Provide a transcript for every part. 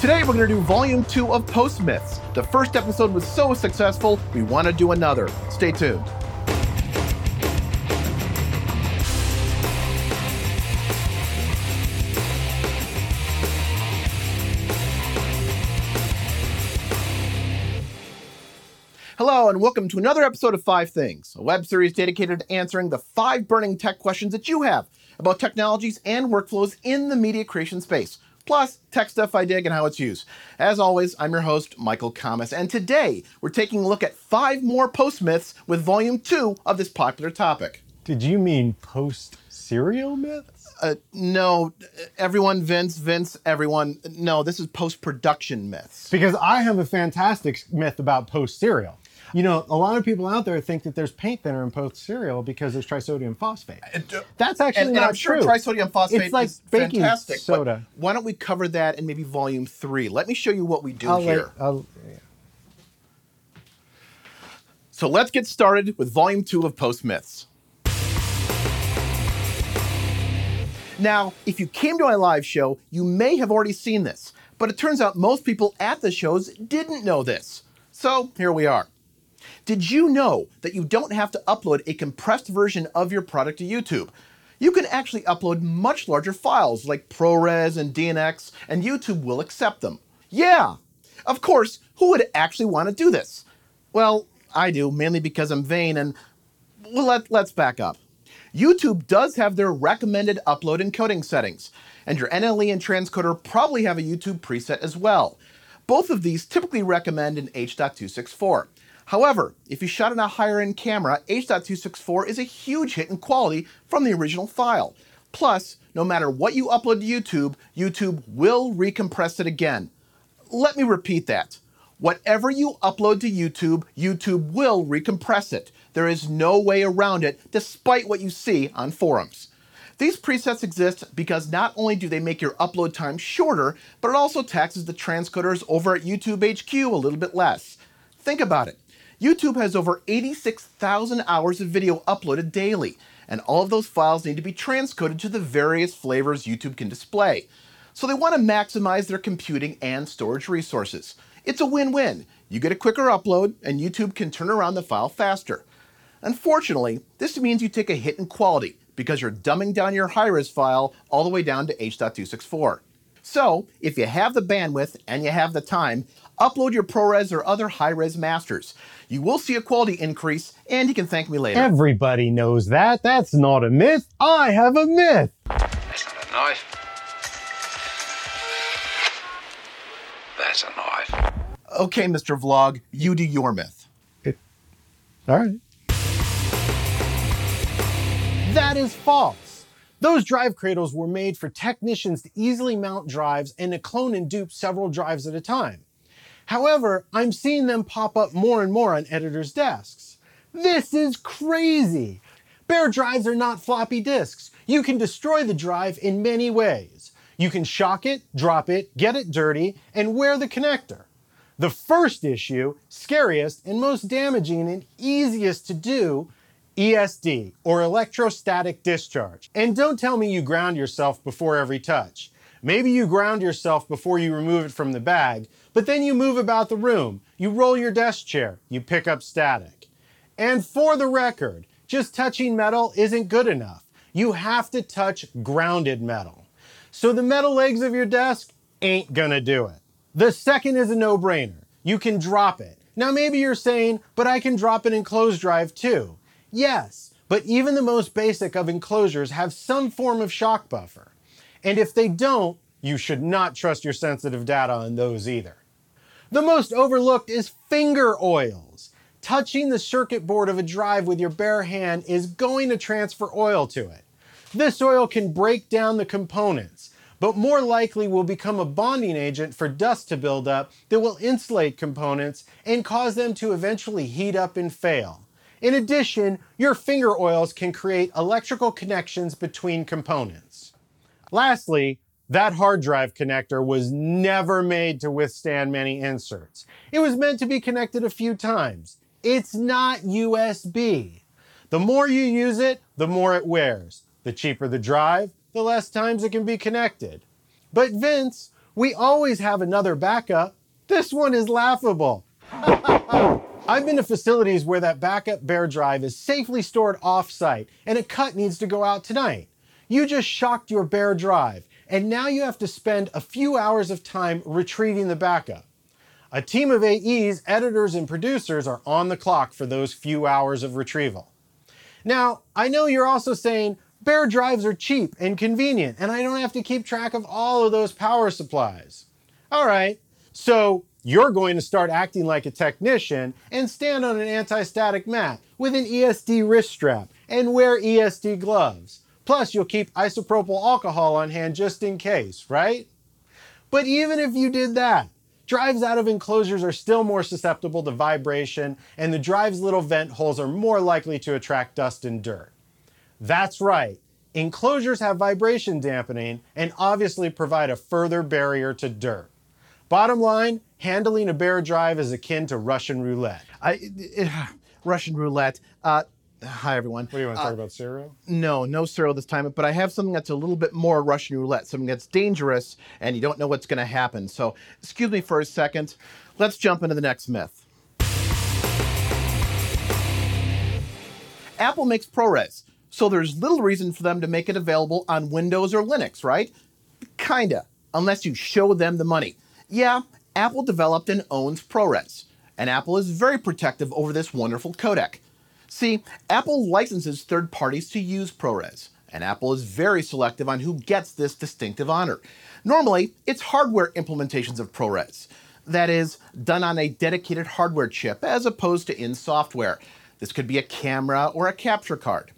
Today we're going to do volume two of Post Myths. The first episode was so successful, we want to do another. Stay tuned. Hello, and welcome to another episode of Five Things, a web series dedicated to answering the five burning tech questions that you have about technologies and workflows in the media creation space, plus tech stuff I dig and how it's used. As always, I'm your host, Michael Kammes, and today we're taking a look at five more post myths with volume two of this popular topic. Did you mean post cereal myths? Uh, no, everyone, Vince, Vince, everyone. No, this is post production myths. Because I have a fantastic myth about post cereal. You know, a lot of people out there think that there's paint thinner in post cereal because there's trisodium phosphate. Uh, That's actually and, not I'm sure true. trisodium phosphate It's like is baking fantastic. soda. Why don't we cover that in maybe volume three? Let me show you what we do I'll here. let- I'll- So let's get started with volume two of Post Myths. Now, if you came to my live show, you may have already seen this, but it turns out most people at the shows didn't know this. So here we are. Did you know that you don't have to upload a compressed version of your product to YouTube? You can actually upload much larger files like ProRes and DNX, and YouTube will accept them. Yeah! Of course, who would actually want to do this? Well, I do, mainly because I'm vain and. Let, let's back up. YouTube does have their recommended upload encoding settings, and your NLE and transcoder probably have a YouTube preset as well. Both of these typically recommend an H.264. However, if you shot in a higher end camera, H.264 is a huge hit in quality from the original file. Plus, no matter what you upload to YouTube, YouTube will recompress it again. Let me repeat that. Whatever you upload to YouTube, YouTube will recompress it. There is no way around it, despite what you see on forums. These presets exist because not only do they make your upload time shorter, but it also taxes the transcoders over at YouTube HQ a little bit less. Think about it. YouTube has over 86,000 hours of video uploaded daily, and all of those files need to be transcoded to the various flavors YouTube can display. So they want to maximize their computing and storage resources. It's a win win. You get a quicker upload, and YouTube can turn around the file faster. Unfortunately, this means you take a hit in quality because you're dumbing down your high-res file all the way down to H.264. So, if you have the bandwidth and you have the time, upload your ProRes or other high-res masters. You will see a quality increase, and you can thank me later. Everybody knows that. That's not a myth. I have a myth. That's not a knife. That's a knife. Okay, Mr. Vlog, you do your myth. All right. That is false. Those drive cradles were made for technicians to easily mount drives and to clone and dupe several drives at a time. However, I'm seeing them pop up more and more on editors' desks. This is crazy. Bare drives are not floppy disks. You can destroy the drive in many ways. You can shock it, drop it, get it dirty, and wear the connector. The first issue, scariest and most damaging and easiest to do, ESD, or electrostatic discharge. And don't tell me you ground yourself before every touch. Maybe you ground yourself before you remove it from the bag, but then you move about the room, you roll your desk chair, you pick up static. And for the record, just touching metal isn't good enough. You have to touch grounded metal. So the metal legs of your desk ain't gonna do it. The second is a no brainer. You can drop it. Now, maybe you're saying, but I can drop an enclosed drive too. Yes, but even the most basic of enclosures have some form of shock buffer. And if they don't, you should not trust your sensitive data on those either. The most overlooked is finger oils. Touching the circuit board of a drive with your bare hand is going to transfer oil to it. This oil can break down the components, but more likely will become a bonding agent for dust to build up that will insulate components and cause them to eventually heat up and fail. In addition, your finger oils can create electrical connections between components. Lastly, that hard drive connector was never made to withstand many inserts. It was meant to be connected a few times. It's not USB. The more you use it, the more it wears. The cheaper the drive, the less times it can be connected. But Vince, We always have another backup. This one is laughable. I've been to facilities where that backup bare drive is safely stored off-site and a cut needs to go out tonight. You just shocked your bare drive and now you have to spend a few hours of time retrieving the backup. A team of AEs, editors, and producers are on the clock for those few hours of retrieval. Now, I know you're also saying bare drives are cheap and convenient and I don't have to keep track of all of those power supplies. All right, so you're going to start acting like a technician and stand on an anti-static mat with an ESD wrist strap and wear ESD gloves. Plus, you'll keep isopropyl alcohol on hand just in case, right? But even if you did that, drives out of enclosures are still more susceptible to vibration and the drive's little vent holes are more likely to attract dust and dirt. That's right, enclosures have vibration dampening and obviously provide a further barrier to dirt. Bottom line, handling a bare drive is akin to Russian roulette. I, Russian roulette. Uh, hi, everyone. What do you want to uh, talk about, cereal? No, no cereal this time, but I have something that's a little bit more Russian roulette, something that's dangerous and you don't know what's going to happen. So, excuse me for a second. Let's jump into the next myth. Apple makes ProRes, so there's little reason for them to make it available on Windows or Linux, right? Kinda, unless you show them the money. Yeah, Apple developed and owns ProRes, and Apple is very protective over this wonderful codec. See, Apple licenses third parties to use ProRes, and Apple is very selective on who gets this distinctive honor. Normally, it's hardware implementations of ProRes. That is, done on a dedicated hardware chip as opposed to in software. This could be a camera or a capture card.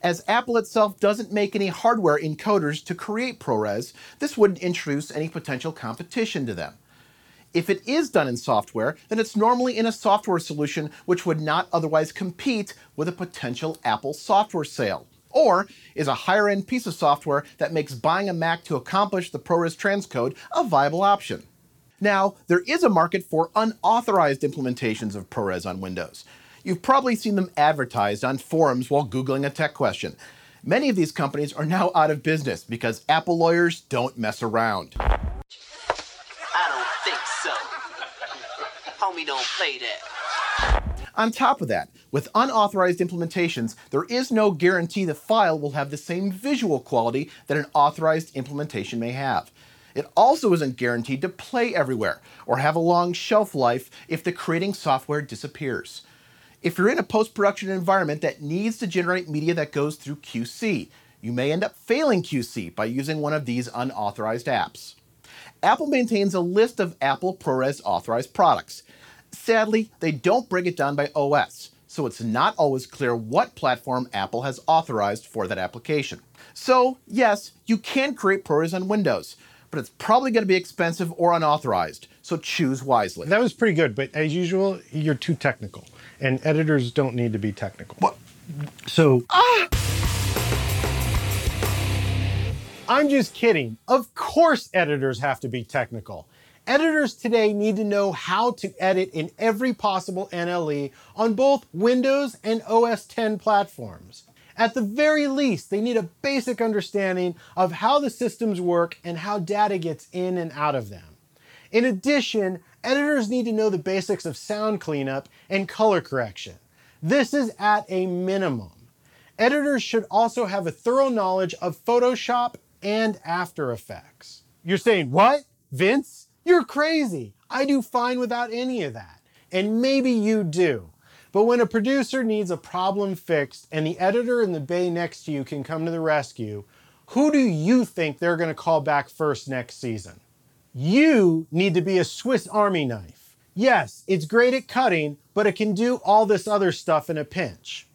As Apple itself doesn't make any hardware encoders to create ProRes, this wouldn't introduce any potential competition to them. If it is done in software, then it's normally in a software solution which would not otherwise compete with a potential Apple software sale, or is a higher end piece of software that makes buying a Mac to accomplish the ProRes transcode a viable option. Now, there is a market for unauthorized implementations of ProRes on Windows. You've probably seen them advertised on forums while Googling a tech question. Many of these companies are now out of business because Apple lawyers don't mess around. I don't think so. Homie don't play that. On top of that, with unauthorized implementations, there is no guarantee the file will have the same visual quality that an authorized implementation may have. It also isn't guaranteed to play everywhere or have a long shelf life if the creating software disappears. If you're in a post production environment that needs to generate media that goes through QC, you may end up failing QC by using one of these unauthorized apps. Apple maintains a list of Apple ProRes authorized products. Sadly, they don't break it down by OS, so it's not always clear what platform Apple has authorized for that application. So, yes, you can create ProRes on Windows, but it's probably going to be expensive or unauthorized, so choose wisely. That was pretty good, but as usual, you're too technical, and editors don't need to be technical. What? So. Ah! I'm just kidding. Of course, editors have to be technical. Editors today need to know how to edit in every possible NLE on both Windows and OS 10 platforms. At the very least, they need a basic understanding of how the systems work and how data gets in and out of them. In addition, editors need to know the basics of sound cleanup and color correction. This is at a minimum. Editors should also have a thorough knowledge of Photoshop and After Effects. You're saying, what? Vince? You're crazy. I do fine without any of that. And maybe you do. But when a producer needs a problem fixed and the editor in the bay next to you can come to the rescue, who do you think they're going to call back first next season? You need to be a Swiss Army knife. Yes, it's great at cutting, but it can do all this other stuff in a pinch.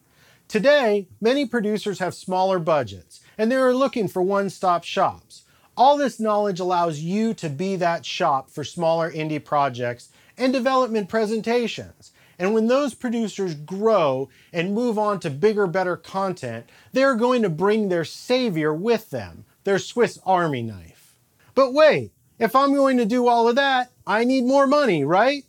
Today, many producers have smaller budgets and they are looking for one stop shops. All this knowledge allows you to be that shop for smaller indie projects and development presentations. And when those producers grow and move on to bigger, better content, they're going to bring their savior with them, their Swiss Army knife. But wait, if I'm going to do all of that, I need more money, right?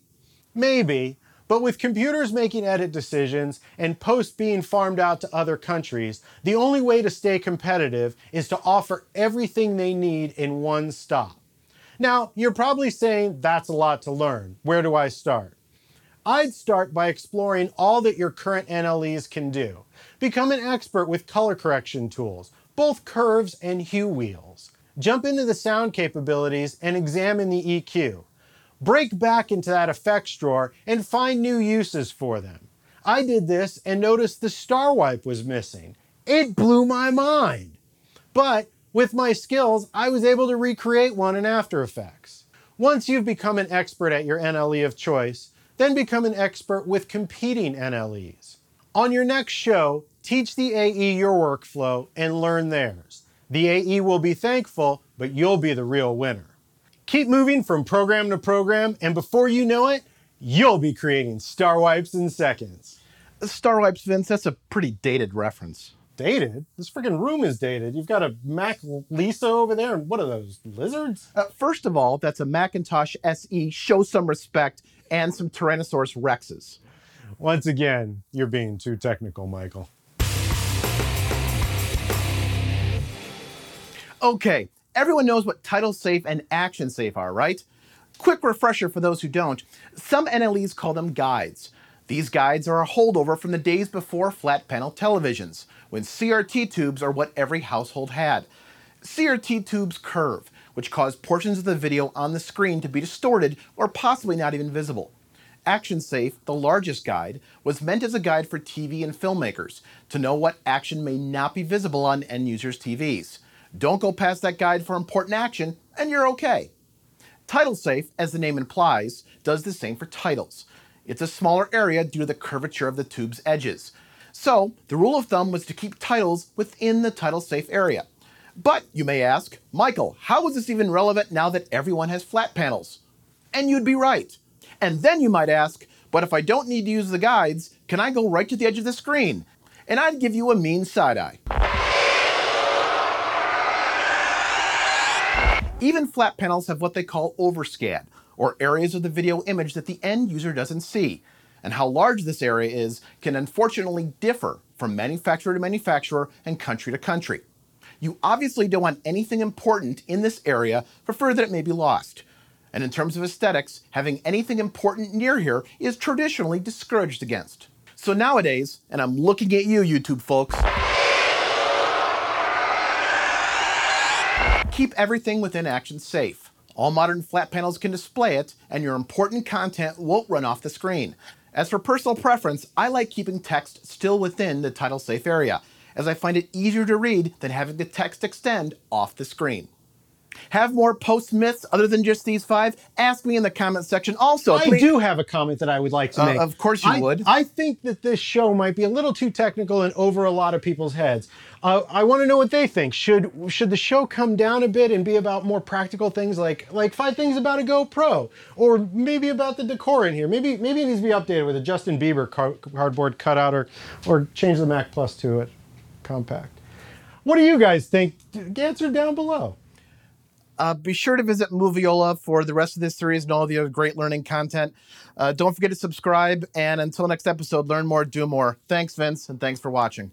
Maybe, but with computers making edit decisions and posts being farmed out to other countries, the only way to stay competitive is to offer everything they need in one stop. Now, you're probably saying that's a lot to learn. Where do I start? I'd start by exploring all that your current NLEs can do. Become an expert with color correction tools, both curves and hue wheels. Jump into the sound capabilities and examine the EQ. Break back into that effects drawer and find new uses for them. I did this and noticed the star wipe was missing. It blew my mind. But with my skills, I was able to recreate one in After Effects. Once you've become an expert at your NLE of choice, then become an expert with competing NLEs. On your next show, teach the AE your workflow and learn theirs. The AE will be thankful, but you'll be the real winner. Keep moving from program to program, and before you know it, you'll be creating star wipes in seconds. Star Wipes, Vince, that's a pretty dated reference. Dated? This freaking room is dated. You've got a Mac Lisa over there, and what are those, lizards? Uh, first of all, that's a Macintosh SE. Show some respect and some Tyrannosaurus Rexes. Once again, you're being too technical, Michael. Okay, everyone knows what Title Safe and Action Safe are, right? Quick refresher for those who don't. Some NLEs call them guides. These guides are a holdover from the days before flat panel televisions, when CRT tubes are what every household had. CRT tubes curve, which cause portions of the video on the screen to be distorted or possibly not even visible. Action Safe, the largest guide, was meant as a guide for TV and filmmakers to know what action may not be visible on end users' TVs. Don't go past that guide for important action, and you're okay. Title Safe, as the name implies, does the same for titles. It's a smaller area due to the curvature of the tube's edges. So, the rule of thumb was to keep titles within the title safe area. But, you may ask, Michael, how is this even relevant now that everyone has flat panels? And you'd be right. And then you might ask, but if I don't need to use the guides, can I go right to the edge of the screen? And I'd give you a mean side eye. Even flat panels have what they call overscan, or areas of the video image that the end user doesn't see. And how large this area is can unfortunately differ from manufacturer to manufacturer and country to country. You obviously don't want anything important in this area for fear that it may be lost. And in terms of aesthetics, having anything important near here is traditionally discouraged against. So nowadays, and I'm looking at you, YouTube folks, keep everything within Action safe. All modern flat panels can display it, and your important content won't run off the screen. As for personal preference, I like keeping text still within the title safe area, as I find it easier to read than having the text extend off the screen. Have more post myths other than just these five? Ask me in the comment section. Also, I please- do have a comment that I would like to Uh, make. of course you I- would. I think that this show might be a little too technical and over a lot of people's heads. Uh, I want to know what they think. Should should the show come down a bit and be about more practical things like like five things about a GoPro, or maybe about the decor in here? Maybe maybe it needs to be updated with a Justin Bieber car- cardboard cutout, or or change the Mac Plus to it, compact. What do you guys think? Answer down below. Uh, be sure to visit Moviola for the rest of this series and all the other great learning content. Uh, don't forget to subscribe, and until next episode, learn more, do more. Thanks, Vince, and thanks for watching.